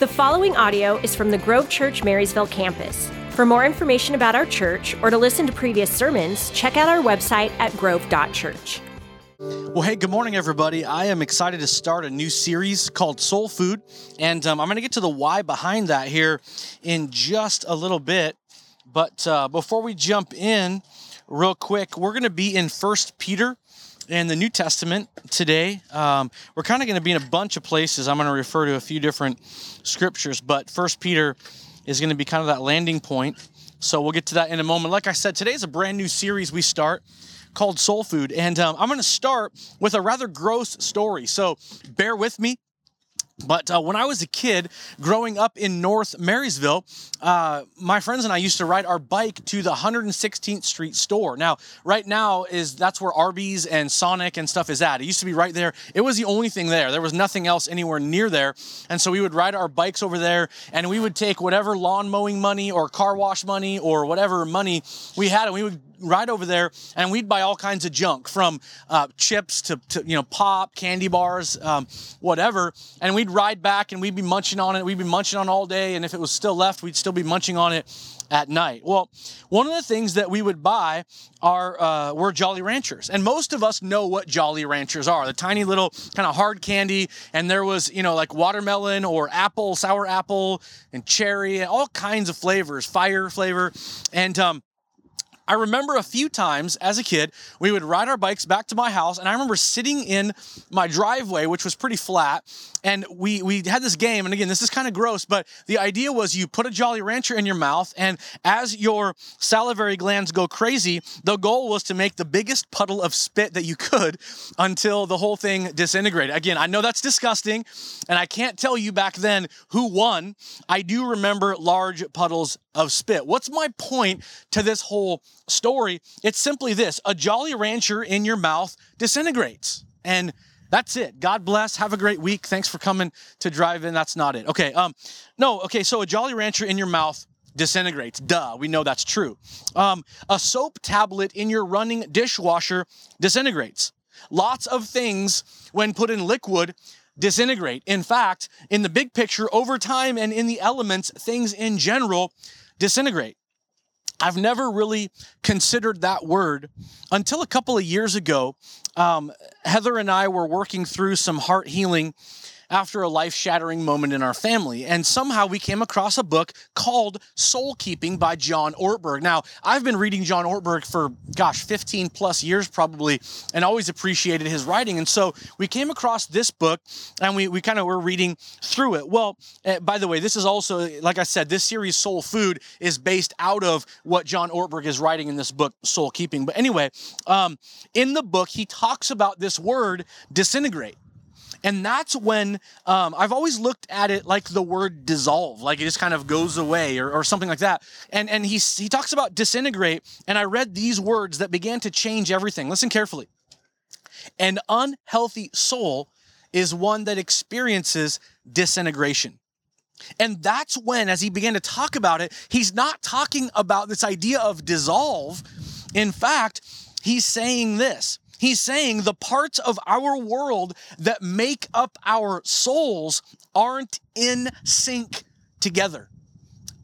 The following audio is from the Grove Church Marysville campus. For more information about our church or to listen to previous sermons, check out our website at grove.church. Well, hey, good morning, everybody. I am excited to start a new series called Soul Food, and um, I'm going to get to the why behind that here in just a little bit. But uh, before we jump in, real quick, we're going to be in First Peter in the New Testament today. Um, we're kind of going to be in a bunch of places. I'm going to refer to a few different scriptures, but First Peter is going to be kind of that landing point. So we'll get to that in a moment. Like I said, today is a brand new series we start called Soul Food, and um, I'm going to start with a rather gross story. So bear with me. But uh, when I was a kid growing up in North Marysville, uh, my friends and I used to ride our bike to the 116th Street store. Now, right now is that's where Arby's and Sonic and stuff is at. It used to be right there. It was the only thing there. There was nothing else anywhere near there. And so we would ride our bikes over there and we would take whatever lawn mowing money or car wash money or whatever money we had and we would ride over there and we'd buy all kinds of junk from uh, chips to, to, you know pop candy bars um, whatever and we'd ride back and we'd be munching on it we'd be munching on all day and if it was still left we'd still be munching on it at night. Well one of the things that we would buy are uh, were jolly ranchers and most of us know what jolly ranchers are the tiny little kind of hard candy and there was you know like watermelon or apple sour apple and cherry and all kinds of flavors fire flavor and um, I remember a few times as a kid, we would ride our bikes back to my house, and I remember sitting in my driveway, which was pretty flat, and we we had this game. And again, this is kind of gross, but the idea was you put a Jolly Rancher in your mouth, and as your salivary glands go crazy, the goal was to make the biggest puddle of spit that you could until the whole thing disintegrated. Again, I know that's disgusting, and I can't tell you back then who won. I do remember large puddles of spit. What's my point to this whole story? It's simply this a Jolly Rancher in your mouth disintegrates. And that's it. God bless. Have a great week. Thanks for coming to drive in. That's not it. Okay. Um, no, okay, so a Jolly Rancher in your mouth disintegrates. Duh, we know that's true. Um, a soap tablet in your running dishwasher disintegrates. Lots of things, when put in liquid, disintegrate. In fact, in the big picture, over time and in the elements, things in general disintegrate. I've never really considered that word until a couple of years ago. Um, Heather and I were working through some heart healing after a life shattering moment in our family. And somehow we came across a book called Soul Keeping by John Ortberg. Now, I've been reading John Ortberg for, gosh, 15 plus years probably, and always appreciated his writing. And so we came across this book and we, we kind of were reading through it. Well, uh, by the way, this is also, like I said, this series, Soul Food, is based out of what John Ortberg is writing in this book, Soul Keeping. But anyway, um, in the book, he talks about this word disintegrate. And that's when um, I've always looked at it like the word dissolve, like it just kind of goes away or, or something like that. And, and he, he talks about disintegrate. And I read these words that began to change everything. Listen carefully. An unhealthy soul is one that experiences disintegration. And that's when, as he began to talk about it, he's not talking about this idea of dissolve. In fact, he's saying this He's saying the parts of our world that make up our souls aren't in sync together.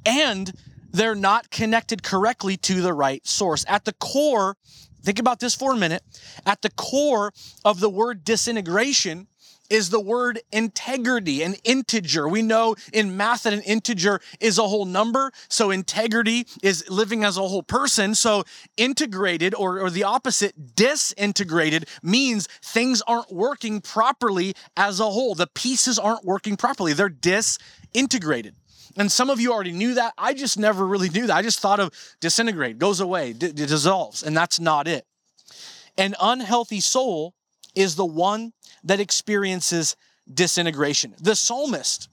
And they're not connected correctly to the right source. At the core, think about this for a minute. At the core of the word disintegration is the word integrity, an integer. We know in math that an integer is a whole number. So integrity is living as a whole person. So integrated or, or the opposite, disintegrated means things aren't working properly as a whole. The pieces aren't working properly. They're disintegrated. And some of you already knew that. I just never really knew that. I just thought of disintegrate, goes away, d- dissolves, and that's not it. An unhealthy soul is the one that experiences disintegration. The psalmist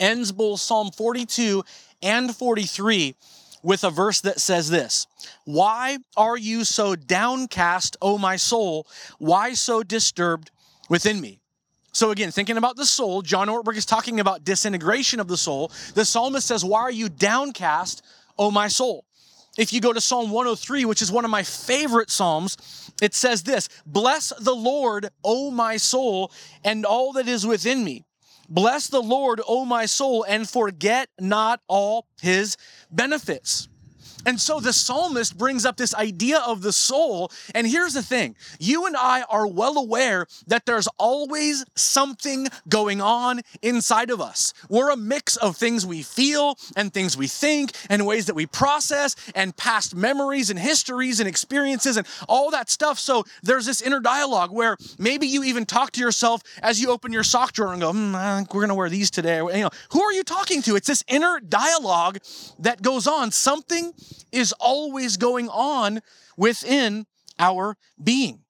ends both Psalm 42 and 43 with a verse that says this Why are you so downcast, O my soul? Why so disturbed within me? So, again, thinking about the soul, John Ortberg is talking about disintegration of the soul. The psalmist says, Why are you downcast, O my soul? If you go to Psalm 103, which is one of my favorite Psalms, it says this Bless the Lord, O my soul, and all that is within me. Bless the Lord, O my soul, and forget not all his benefits. And so the psalmist brings up this idea of the soul. And here's the thing you and I are well aware that there's always something going on inside of us. We're a mix of things we feel and things we think and ways that we process and past memories and histories and experiences and all that stuff. So there's this inner dialogue where maybe you even talk to yourself as you open your sock drawer and go, mm, I think we're going to wear these today. You know, who are you talking to? It's this inner dialogue that goes on. Something is always going on within our being.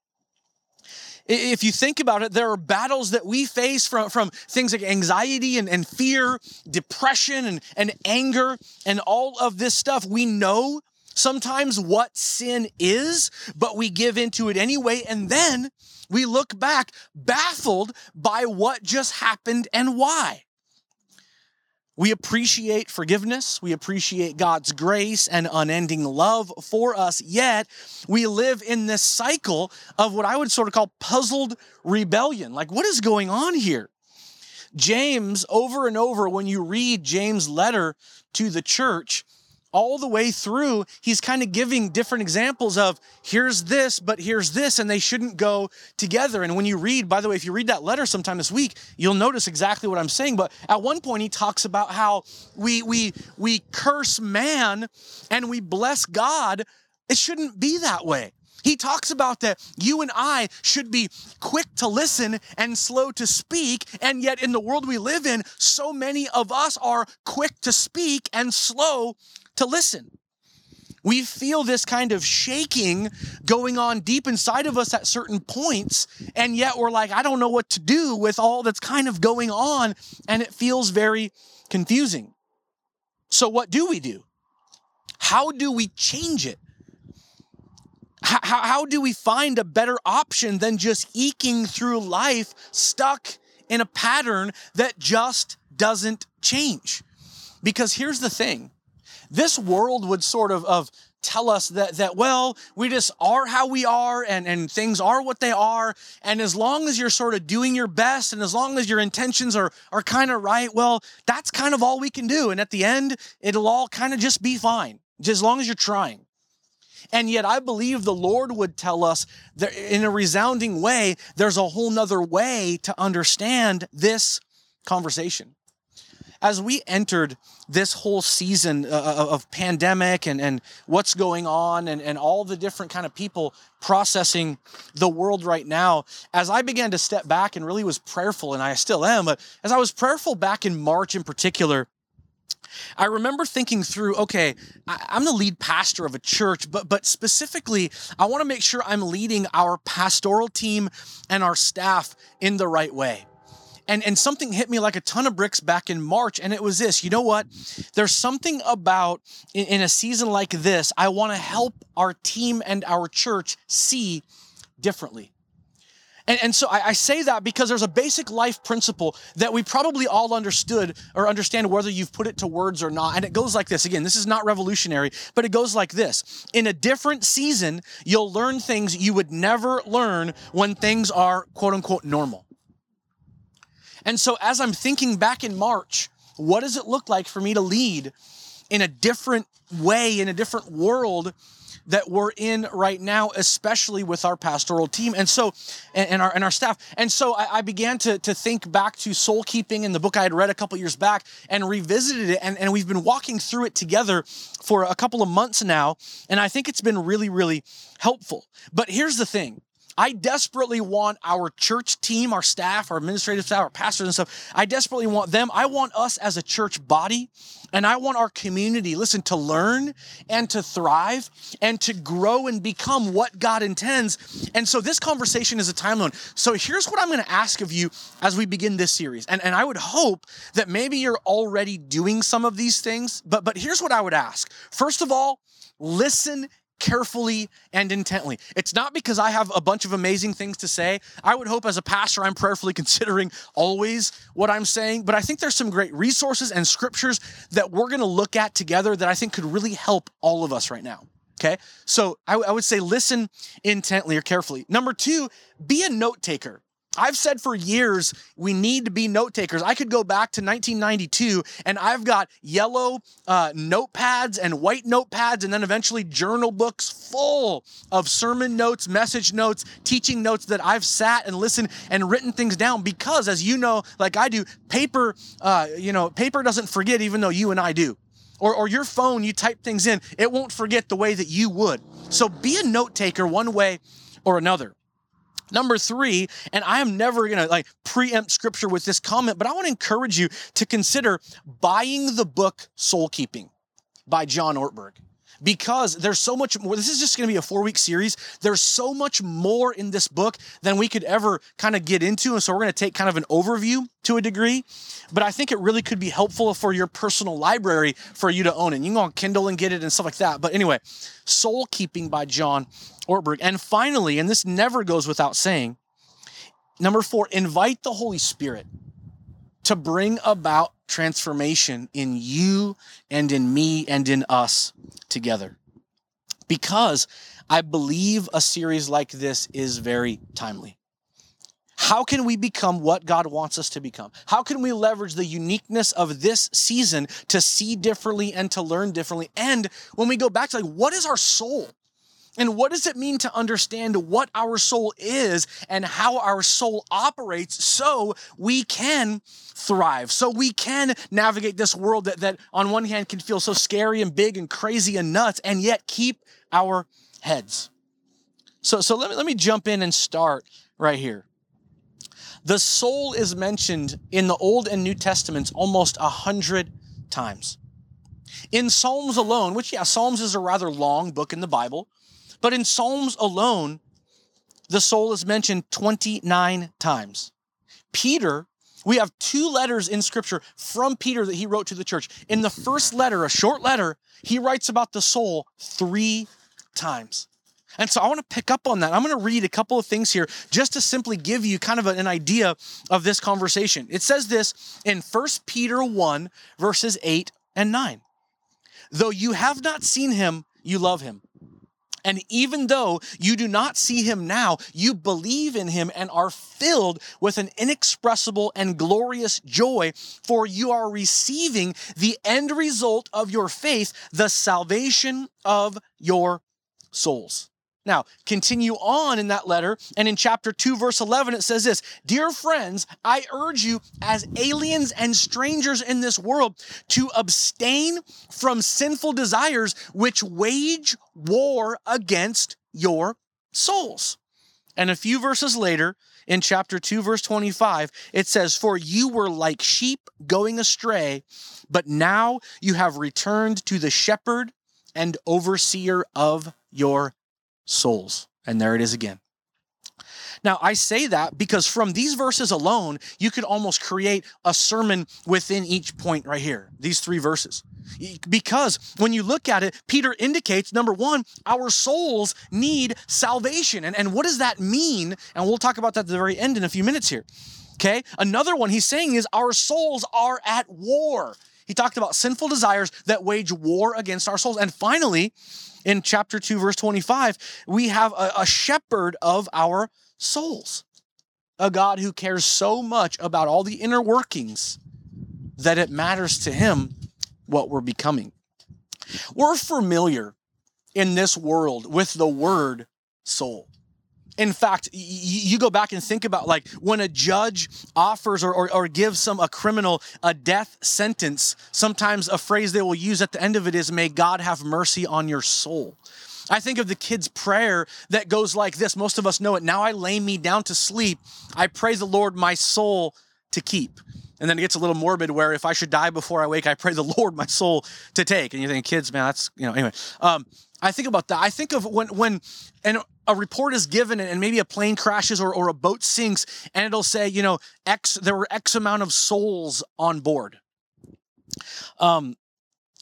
If you think about it, there are battles that we face from, from things like anxiety and, and fear, depression and, and anger, and all of this stuff. We know sometimes what sin is, but we give into it anyway. And then we look back baffled by what just happened and why. We appreciate forgiveness. We appreciate God's grace and unending love for us. Yet we live in this cycle of what I would sort of call puzzled rebellion. Like, what is going on here? James, over and over, when you read James' letter to the church, all the way through, he's kind of giving different examples of here's this, but here's this, and they shouldn't go together. And when you read, by the way, if you read that letter sometime this week, you'll notice exactly what I'm saying. But at one point, he talks about how we we we curse man and we bless God. It shouldn't be that way. He talks about that you and I should be quick to listen and slow to speak. And yet, in the world we live in, so many of us are quick to speak and slow to listen. We feel this kind of shaking going on deep inside of us at certain points, and yet we're like, I don't know what to do with all that's kind of going on, and it feels very confusing. So, what do we do? How do we change it? How, do we find a better option than just eking through life stuck in a pattern that just doesn't change? Because here's the thing this world would sort of, of tell us that, that, well, we just are how we are and, and things are what they are. And as long as you're sort of doing your best and as long as your intentions are, are kind of right, well, that's kind of all we can do. And at the end, it'll all kind of just be fine, just as long as you're trying. And yet, I believe the Lord would tell us that in a resounding way, there's a whole nother way to understand this conversation as we entered this whole season uh, uh, of pandemic and, and what's going on and, and all the different kind of people processing the world right now, as I began to step back and really was prayerful, and I still am, but as I was prayerful back in March in particular, I remember thinking through, okay, I'm the lead pastor of a church, but but specifically, I want to make sure I'm leading our pastoral team and our staff in the right way. And, and something hit me like a ton of bricks back in March, and it was this you know what? There's something about in, in a season like this, I want to help our team and our church see differently. And, and so I, I, say that because there's a basic life principle that we probably all understood or understand whether you've put it to words or not. And it goes like this again, this is not revolutionary, but it goes like this In a different season, you'll learn things you would never learn when things are quote unquote normal. And so as I'm thinking back in March, what does it look like for me to lead in a different way, in a different world that we're in right now, especially with our pastoral team and so and, and our and our staff. And so I, I, began to, to think back to soul keeping in the book I had read a couple years back and revisited it. And, and we've been walking through it together for a couple of months now. And I think it's been really, really helpful. But here's the thing I desperately want our church team, our staff, our administrative staff, our pastors and stuff. I desperately want them. I want us as a church body and I want our community, listen, to learn and to thrive and to grow and become what God intends. And so this conversation is a time loan. So here's what I'm going to ask of you as we begin this series. And, and I would hope that maybe you're already doing some of these things, but, but here's what I would ask. First of all, listen carefully and intently. It's not because I have a bunch of amazing things to say. I would hope as a pastor, I'm prayerfully considering always what I'm saying, but I think there's some great resources and scriptures that we're going to look at together that I think could really help all of us right now. Okay. So I, would say listen intently or carefully. Number two, be a note taker. I've said for years we need to be note takers. I could go back to 1992 and I've got yellow uh, notepads and white notepads, and then eventually journal books full of sermon notes, message notes, teaching notes that I've sat and listened and written things down because, as you know, like I do, paper, uh, you know, paper doesn't forget, even though you and I do. Or, or your phone, you type things in, it won't forget the way that you would. So be a note taker one way or another. Number three, and I am never going to like preempt scripture with this comment, but I want to encourage you to consider buying the book Soul Keeping by John Ortberg because there's so much more. This is just going to be a four week series. There's so much more in this book than we could ever kind of get into. And so we're going to take kind of an overview to a degree. But I think it really could be helpful for your personal library for you to own it. You can go on Kindle and get it and stuff like that. But anyway, Soul Keeping by John Ortberg. And finally, and this never goes without saying, number four, invite the Holy Spirit to bring about transformation in you and in me and in us together. Because I believe a series like this is very timely. How can we become what God wants us to become? How can we leverage the uniqueness of this season to see differently and to learn differently? And when we go back to like, what is our soul? And what does it mean to understand what our soul is and how our soul operates so we can thrive, so we can navigate this world that, that on one hand can feel so scary and big and crazy and nuts, and yet keep our heads? So, so let, me, let me jump in and start right here. The soul is mentioned in the Old and New Testaments almost a hundred times. In Psalms alone, which, yeah, Psalms is a rather long book in the Bible, but in Psalms alone, the soul is mentioned 29 times. Peter, we have two letters in scripture from Peter that he wrote to the church. In the first letter, a short letter, he writes about the soul three times. And so I want to pick up on that. I'm going to read a couple of things here just to simply give you kind of an idea of this conversation. It says this in 1 Peter 1, verses 8 and 9. Though you have not seen him, you love him. And even though you do not see him now, you believe in him and are filled with an inexpressible and glorious joy, for you are receiving the end result of your faith, the salvation of your souls. Now, continue on in that letter, and in chapter 2, verse 11, it says this Dear friends, I urge you, as aliens and strangers in this world, to abstain from sinful desires which wage war against your souls. And a few verses later, in chapter 2, verse 25, it says, For you were like sheep going astray, but now you have returned to the shepherd and overseer of your souls. And there it is again. Now, I say that because from these verses alone, you could almost create a sermon within each point right here, these three verses. Because when you look at it, Peter indicates number one, our souls need salvation. And, and what does that mean? And we'll talk about that at the very end in a few minutes here. Okay. Another one he's saying is our souls are at war. He talked about sinful desires that wage war against our souls. And finally, in chapter 2, verse 25, we have a, a shepherd of our souls, a God who cares so much about all the inner workings that it matters to him what we're becoming. We're familiar in this world with the word soul. In fact, you go back and think about like when a judge offers or, or, or, gives some a criminal a death sentence, sometimes a phrase they will use at the end of it is, May God have mercy on your soul. I think of the kid's prayer that goes like this. Most of us know it. Now I lay me down to sleep. I pray the Lord my soul to keep. And then it gets a little morbid where if I should die before I wake, I pray the Lord my soul to take. And you think, kids, man, that's, you know, anyway. Um, I think about that. I think of when, when, and a report is given and maybe a plane crashes or, or a boat sinks and it'll say, you know, X, there were X amount of souls on board. Um,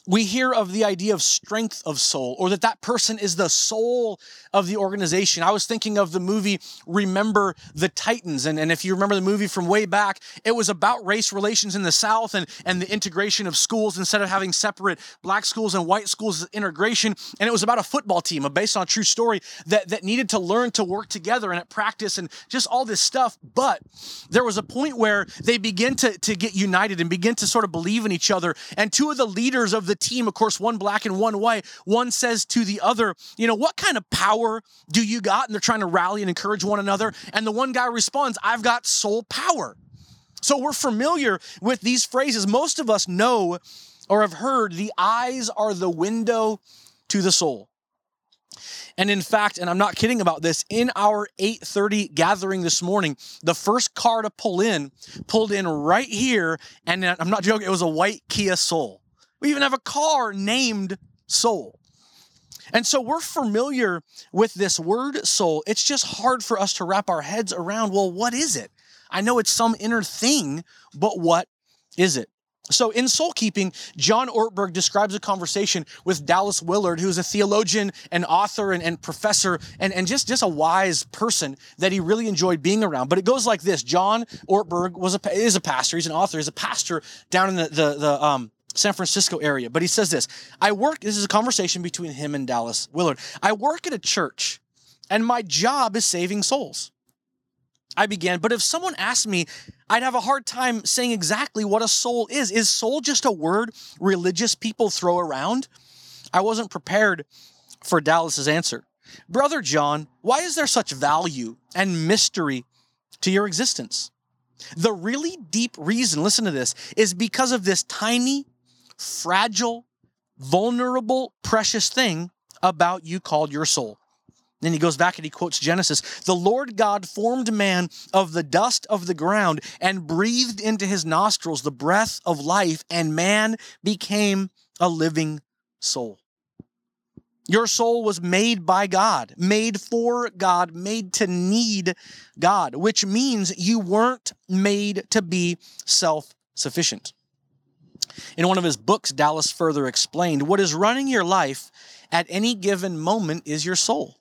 we hear of the idea of strength of soul or that that person is the soul of the organization. I was thinking of the movie Remember the Titans. And, and if you remember the movie from way back, it was about race relations in the South and, and the integration of schools instead of having separate black schools and white schools integration. And it was about a football team based on a true story that, that needed to learn to work together and at practice and just all this stuff. But there was a point where they begin to, to get united and begin to sort of believe in each other. And two of the leaders of the team, of course, one black and one white, one says to the other, you know, what kind of power do you got? And they're trying to rally and encourage one another. And the one guy responds, I've got soul power. So we're familiar with these phrases. Most of us know or have heard the eyes are the window to the soul. And in fact, and I'm not kidding about this, in our 8:30 gathering this morning, the first car to pull in pulled in right here and I'm not joking, it was a white Kia Soul. We even have a car named soul. And so we're familiar with this word soul. It's just hard for us to wrap our heads around well, what is it? I know it's some inner thing, but what is it? So in soul keeping, John Ortberg describes a conversation with Dallas Willard, who's a theologian and author and, and professor and, and just, just a wise person that he really enjoyed being around. But it goes like this. John Ortberg was a, is a pastor. He's an author. He's a pastor down in the, the, the um, San Francisco area. But he says this I work, this is a conversation between him and Dallas Willard. I work at a church and my job is saving souls. I began, but if someone asked me, I'd have a hard time saying exactly what a soul is. Is soul just a word religious people throw around? I wasn't prepared for Dallas's answer. Brother John, why is there such value and mystery to your existence? The really deep reason, listen to this, is because of this tiny fragile, vulnerable, precious thing about you called your soul. Then he goes back and he quotes Genesis. The Lord God formed man of the dust of the ground and breathed into his nostrils the breath of life, and man became a living soul. Your soul was made by God, made for God, made to need God, which means you weren't made to be self sufficient. In one of his books, Dallas further explained what is running your life at any given moment is your soul.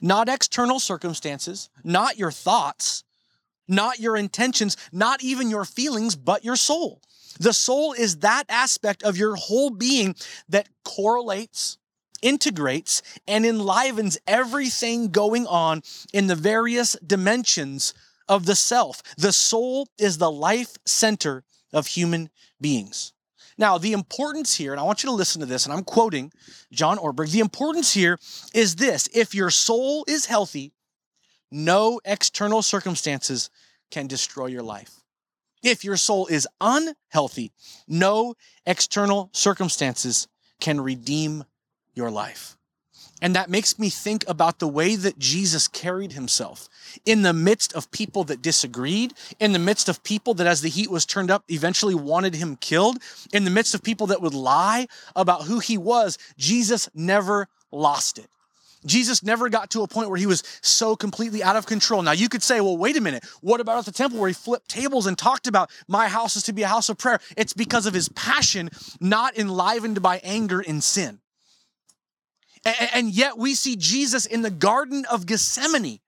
Not external circumstances, not your thoughts, not your intentions, not even your feelings, but your soul. The soul is that aspect of your whole being that correlates, integrates, and enlivens everything going on in the various dimensions of the self. The soul is the life center of human beings. Now, the importance here, and I want you to listen to this, and I'm quoting John Ortberg the importance here is this if your soul is healthy, no external circumstances can destroy your life. If your soul is unhealthy, no external circumstances can redeem your life. And that makes me think about the way that Jesus carried himself in the midst of people that disagreed, in the midst of people that, as the heat was turned up, eventually wanted him killed, in the midst of people that would lie about who he was. Jesus never lost it. Jesus never got to a point where he was so completely out of control. Now, you could say, well, wait a minute. What about at the temple where he flipped tables and talked about my house is to be a house of prayer? It's because of his passion, not enlivened by anger and sin. And yet we see Jesus in the Garden of Gethsemane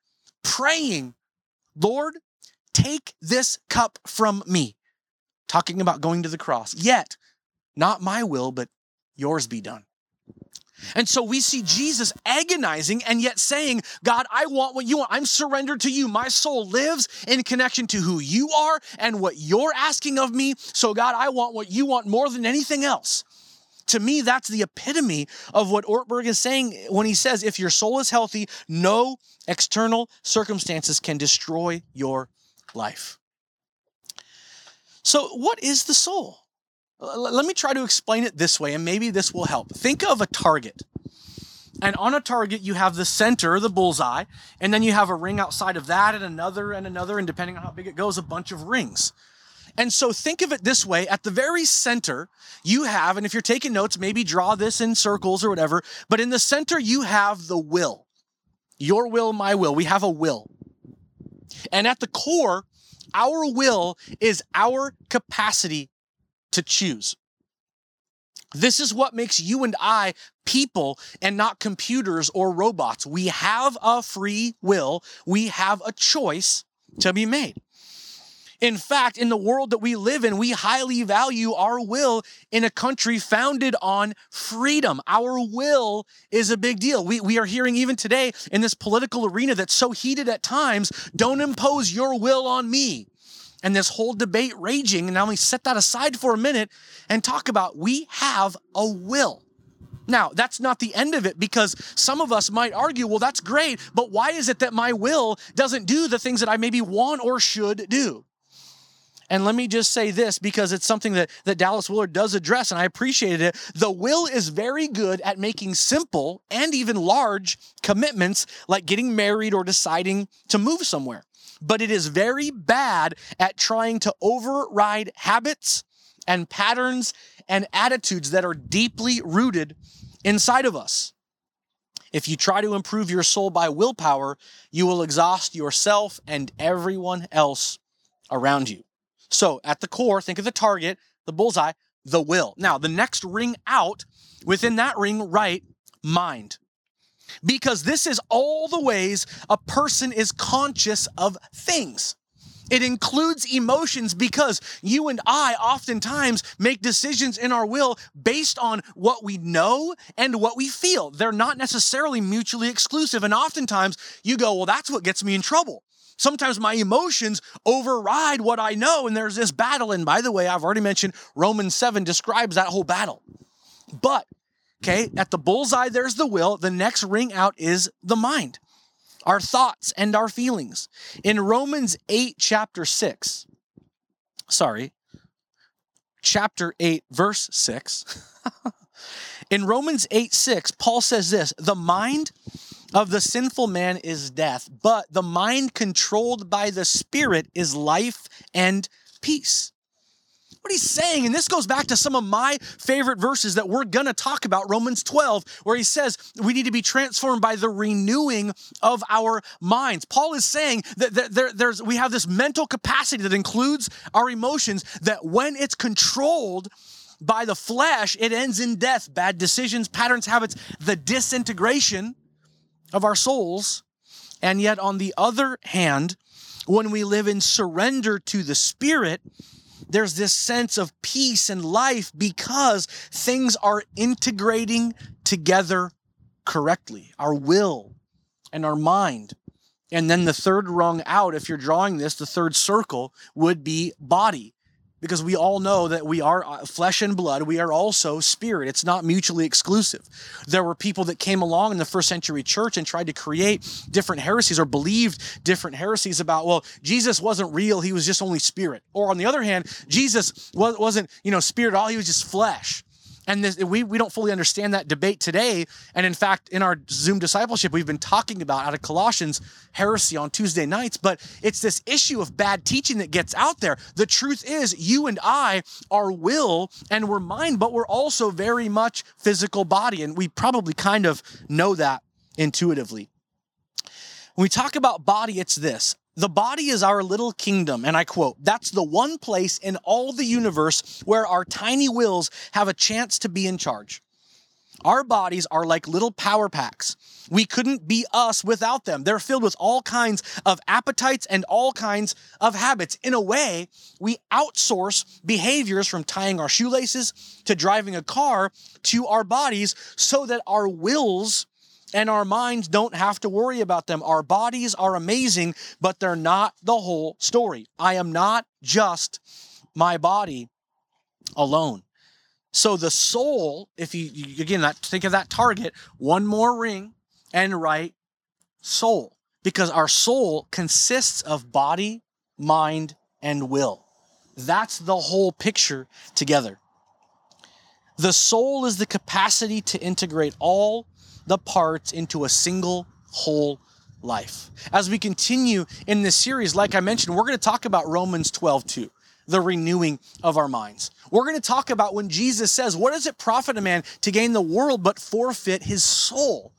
praying, Lord, take this cup from me. Talking about going to the cross. Yet, not my will, but yours be done. And so we see Jesus agonizing and yet saying, God, I want what you want. I'm surrendered to you. My soul lives in connection to who you are and what you're asking of me. So, God, I want what you want more than anything else to me, that's the epitome of what Ortberg is saying when he says, if your soul is healthy, no external circumstances can destroy your life. So, what is the soul? Let me try to explain it this way, and maybe this will help. Think of a target. And on a target, you have the center, the bullseye, and then you have a ring outside of that, and another, and another, and depending on how big it goes, a bunch of rings. And so think of it this way at the very center, you have, and if you're taking notes, maybe draw this in circles or whatever, but in the center, you have the will. Your will, my will. We have a will. And at the core, our will is our capacity to choose. This is what makes you and I people and not computers or robots. We have a free will, we have a choice to be made. In fact, in the world that we live in, we highly value our will in a country founded on freedom. Our will is a big deal. We, we are hearing even today in this political arena that's so heated at times don't impose your will on me. And this whole debate raging, and now me set that aside for a minute and talk about we have a will. Now, that's not the end of it because some of us might argue, well, that's great, but why is it that my will doesn't do the things that I maybe want or should do? And let me just say this because it's something that, that Dallas Willard does address, and I appreciated it. The will is very good at making simple and even large commitments like getting married or deciding to move somewhere. But it is very bad at trying to override habits and patterns and attitudes that are deeply rooted inside of us. If you try to improve your soul by willpower, you will exhaust yourself and everyone else around you. So at the core, think of the target, the bullseye, the will. Now, the next ring out, within that ring, right, mind. Because this is all the ways a person is conscious of things. It includes emotions because you and I oftentimes make decisions in our will based on what we know and what we feel. They're not necessarily mutually exclusive. And oftentimes you go, well, that's what gets me in trouble. Sometimes my emotions override what I know, and there's this battle. And by the way, I've already mentioned Romans 7 describes that whole battle. But, okay, at the bullseye, there's the will. The next ring out is the mind, our thoughts and our feelings. In Romans 8, chapter 6, sorry, chapter 8, verse 6. In Romans 8, 6, Paul says this the mind of the sinful man is death, but the mind controlled by the Spirit is life and peace. What he's saying, and this goes back to some of my favorite verses that we're gonna talk about, Romans 12, where he says we need to be transformed by the renewing of our minds. Paul is saying that there, there's we have this mental capacity that includes our emotions that when it's controlled by the flesh, it ends in death, bad decisions, patterns, habits, the disintegration of our souls. And yet, on the other hand, when we live in surrender to the Spirit, there's this sense of peace and life because things are integrating together correctly our will and our mind. And then the third rung out, if you're drawing this, the third circle would be body because we all know that we are uh, flesh and blood. We are also spirit. It's not mutually exclusive. There were people that came along in the first century church and tried to create different heresies or believed different heresies about, well, Jesus wasn't real. He was just only spirit. Or on the other hand, Jesus wasn't, you know, spirit all. He was just flesh. And this, we, we don't fully understand that debate today. And in fact, in our Zoom discipleship, we've been talking about out of Colossians heresy on Tuesday nights, but it's this issue of bad teaching that gets out there. The truth is, you and I are will and we're mind, but we're also very much physical body. And we probably kind of know that intuitively. When we talk about body, it's this the body is our little kingdom, and I quote, that's the one place in all the universe where our tiny wills have a chance to be in charge. Our bodies are like little power packs. We couldn't be us without them. They're filled with all kinds of appetites and all kinds of habits. In a way, we outsource behaviors from tying our shoelaces to driving a car to our bodies so that our wills and our minds don't have to worry about them. Our bodies are amazing, but they're not the whole story. I am not just my body alone. So the soul, if you, again think of that target, one more ring and right soul, because our soul consists of body, mind, and will. That's the whole picture together. The soul is the capacity to integrate all the parts into a single whole life. As we continue in this series, like I mentioned, we're going to talk about Romans 12 too the renewing of our minds. We're going to talk about when Jesus says, What does it profit a man to gain the world but forfeit his soul?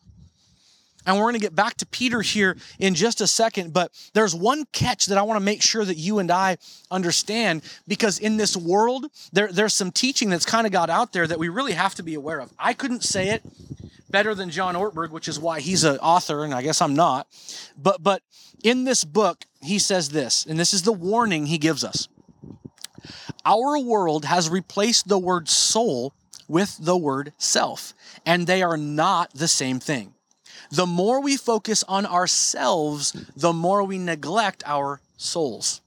And we're going to get back to Peter here in just a second, but there's one catch that I want to make sure that you and I understand because in this world, there, there's some teaching that's kind of got out there that we really have to be aware of. I couldn't say it better than John Ortberg, which is why he's an author, and I guess I'm not. But but in this book, he says this, and this is the warning he gives us. Our world has replaced the word soul with the word self, and they are not the same thing. The more we focus on ourselves, the more we neglect our souls.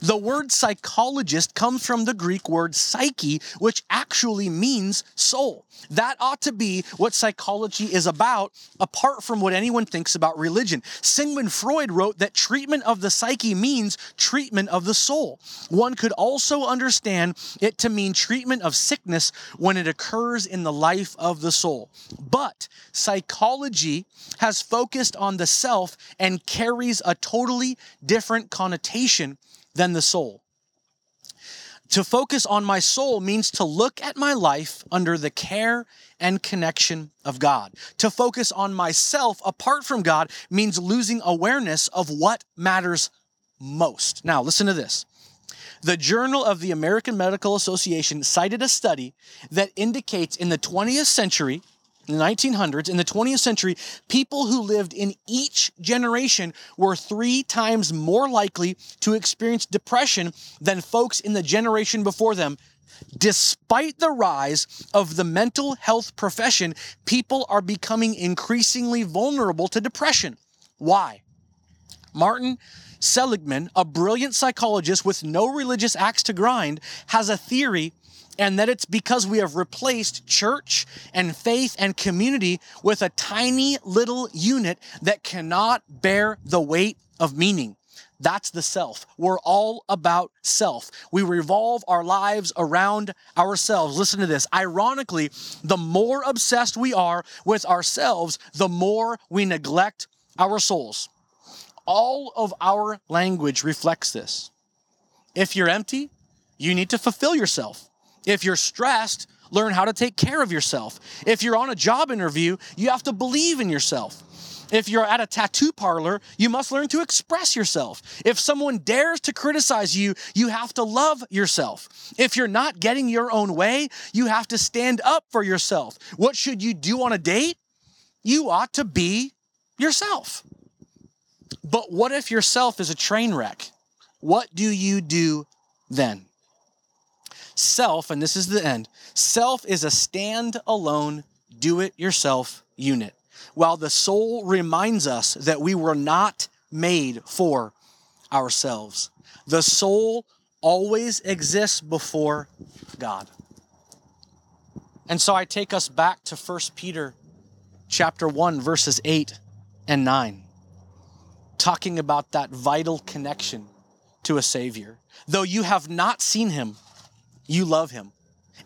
The word psychologist comes from the Greek word psyche, which actually means soul. That ought to be what psychology is about, apart from what anyone thinks about religion. Sigmund Freud wrote that treatment of the psyche means treatment of the soul. One could also understand it to mean treatment of sickness when it occurs in the life of the soul. But psychology has focused on the self and carries a totally different connotation than the soul. To focus on my soul means to look at my life under the care and connection of God. To focus on myself apart from God means losing awareness of what matters most. Now, listen to this. The Journal of the American Medical Association cited a study that indicates in the 20th century, in the 1900s, in the 20th century, people who lived in each generation were three times more likely to experience depression than folks in the generation before them. Despite the rise of the mental health profession, people are becoming increasingly vulnerable to depression. Why? Martin Seligman, a brilliant psychologist with no religious axe to grind, has a theory and that it's because we have replaced church and faith and community with a tiny little unit that cannot bear the weight of meaning. That's the self. We're all about self. We revolve our lives around ourselves. Listen to this. Ironically, the more obsessed we are with ourselves, the more we neglect our souls. All of our language reflects this. If you're empty, you need to fulfill yourself. If you're stressed, learn how to take care of yourself. If you're on a job interview, you have to believe in yourself. If you're at a tattoo parlor, you must learn to express yourself. If someone dares to criticize you, you have to love yourself. If you're not getting your own way, you have to stand up for yourself. What should you do on a date? You ought to be yourself. But what if yourself is a train wreck? What do you do then? Self, and this is the end, self is a stand alone, do it yourself unit, while the soul reminds us that we were not made for ourselves. The soul always exists before God. And so I take us back to 1 Peter chapter 1 verses 8 and 9 talking about that vital connection to a savior. Though you have not seen him, you love him.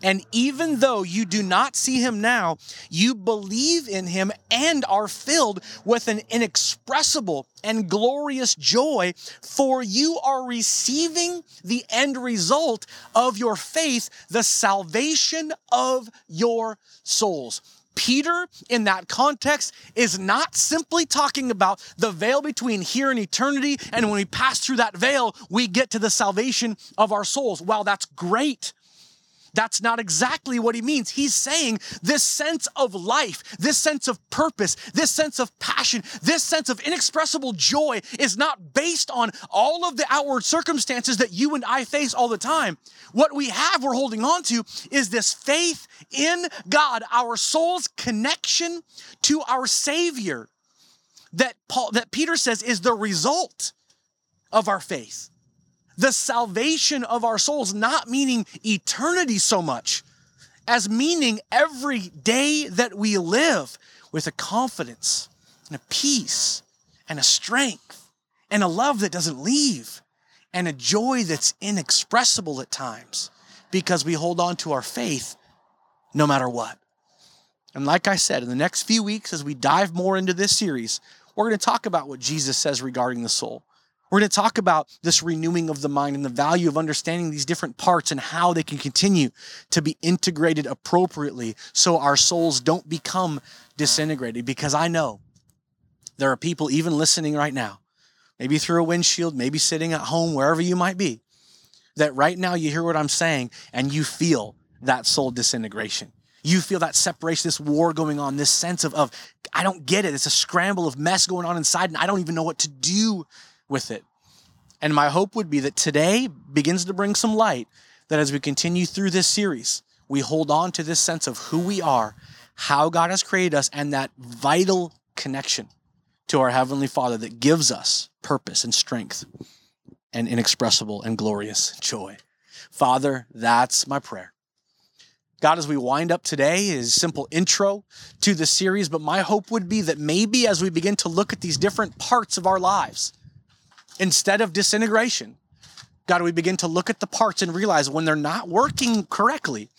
And even though you do not see him now, you believe in him and are filled with an inexpressible and glorious joy, for you are receiving the end result of your faith, the salvation of your souls. Peter, in that context, is not simply talking about the veil between here and eternity, and when we pass through that veil, we get to the salvation of our souls. Wow, that's great. That's not exactly what he means. He's saying this sense of life, this sense of purpose, this sense of passion, this sense of inexpressible joy is not based on all of the outward circumstances that you and I face all the time. What we have, we're holding on to, is this faith in God, our soul's connection to our Savior that Paul, that Peter says is the result of our faith the salvation of our souls, not meaning eternity so much as meaning every day that we live with a confidence and a peace and a strength and a love that doesn't leave and a joy that's inexpressible at times because we hold on to our faith no matter what. And like I said, in the next few weeks, as we dive more into this series, we're going to talk about what Jesus says regarding the soul. We're going to talk about this renewing of the mind and the value of understanding these different parts and how they can continue to be integrated appropriately so our souls don't become disintegrated. Because I know There are people even listening right now, maybe through a windshield, maybe sitting at home, wherever you might be, that right now you hear what I'm saying and you feel that soul disintegration. You feel that separation, this war going on, this sense of, of I don't get it. It's a scramble of mess going on inside, and I don't even know what to do with it. And my hope would be that today begins to bring some light, that as we continue through this series, we hold on to this sense of who we are, how God has created us, and that vital connection to our Heavenly Father that gives us purpose and strength and inexpressible and glorious joy. Father, that's my prayer. God, as we wind up today, is simple intro to the series, but my hope would be that maybe as we begin to look at these different parts of our lives, instead of disintegration, God, we begin to look at the parts and realize when they're not working correctly,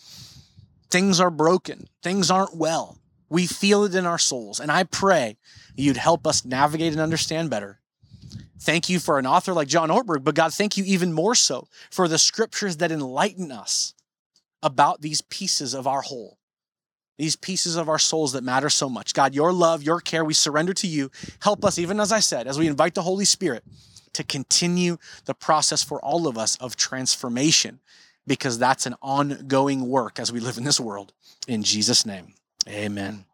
things are broken, things aren't well. We feel it in our souls. And I pray you'd help us navigate and understand better. Thank you for an author like John Ortberg, but God, thank you even more so for the scriptures that enlighten us about these pieces of our whole, these pieces of our souls that matter so much. God, your love, your care, we surrender to you. Help us, even as I said, as we invite the Holy Spirit to continue the process for all of us of transformation, because that's an ongoing work as we live in this world. In Jesus' name, amen.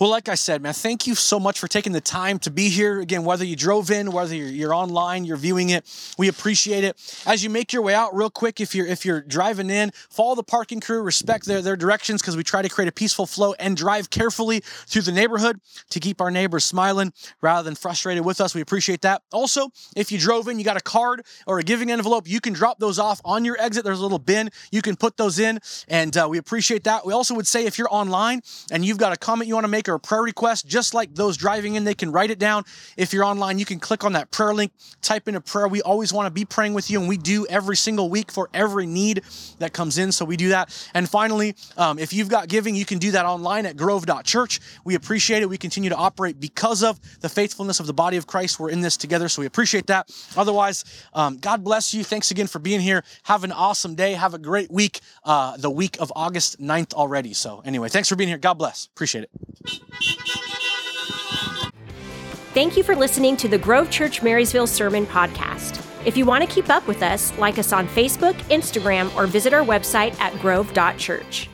Well, like I said, man, thank you so much for taking the time to be here. Again, whether you drove in, whether you're, you're, online, you're viewing it, we appreciate it. As you make your way out, real quick, if you're if you're driving in, follow the parking crew, respect their their directions because we try to create a peaceful flow and drive carefully through the neighborhood to keep our neighbors smiling rather than frustrated with us. We appreciate that. Also, if you drove in, you got a card or a giving envelope, you can drop those off on your exit. There's a little bin you can put those in, and uh, we appreciate that. We also would say if you're online and you've got a comment you want to make or a prayer request, just like those driving in, they can write it down. If you're online, you can click on that prayer link, type in a prayer. We always want to be praying with you, and we do every single week for every need that comes in. So we do that. And finally, um, if you've got giving, you can do that online at grove.church. We appreciate it. We continue to operate because of the faithfulness of the body of Christ. We're in this together, so we appreciate that. Otherwise, um, God bless you. Thanks again for being here. Have an awesome day. Have a great week, uh, the week of August 9th already. So, anyway, thanks for being here. God bless. Appreciate it. Thank you for listening to the Grove Church Marysville Sermon Podcast. If you want to keep up with us, like us on Facebook, Instagram, or visit our website at grove.church.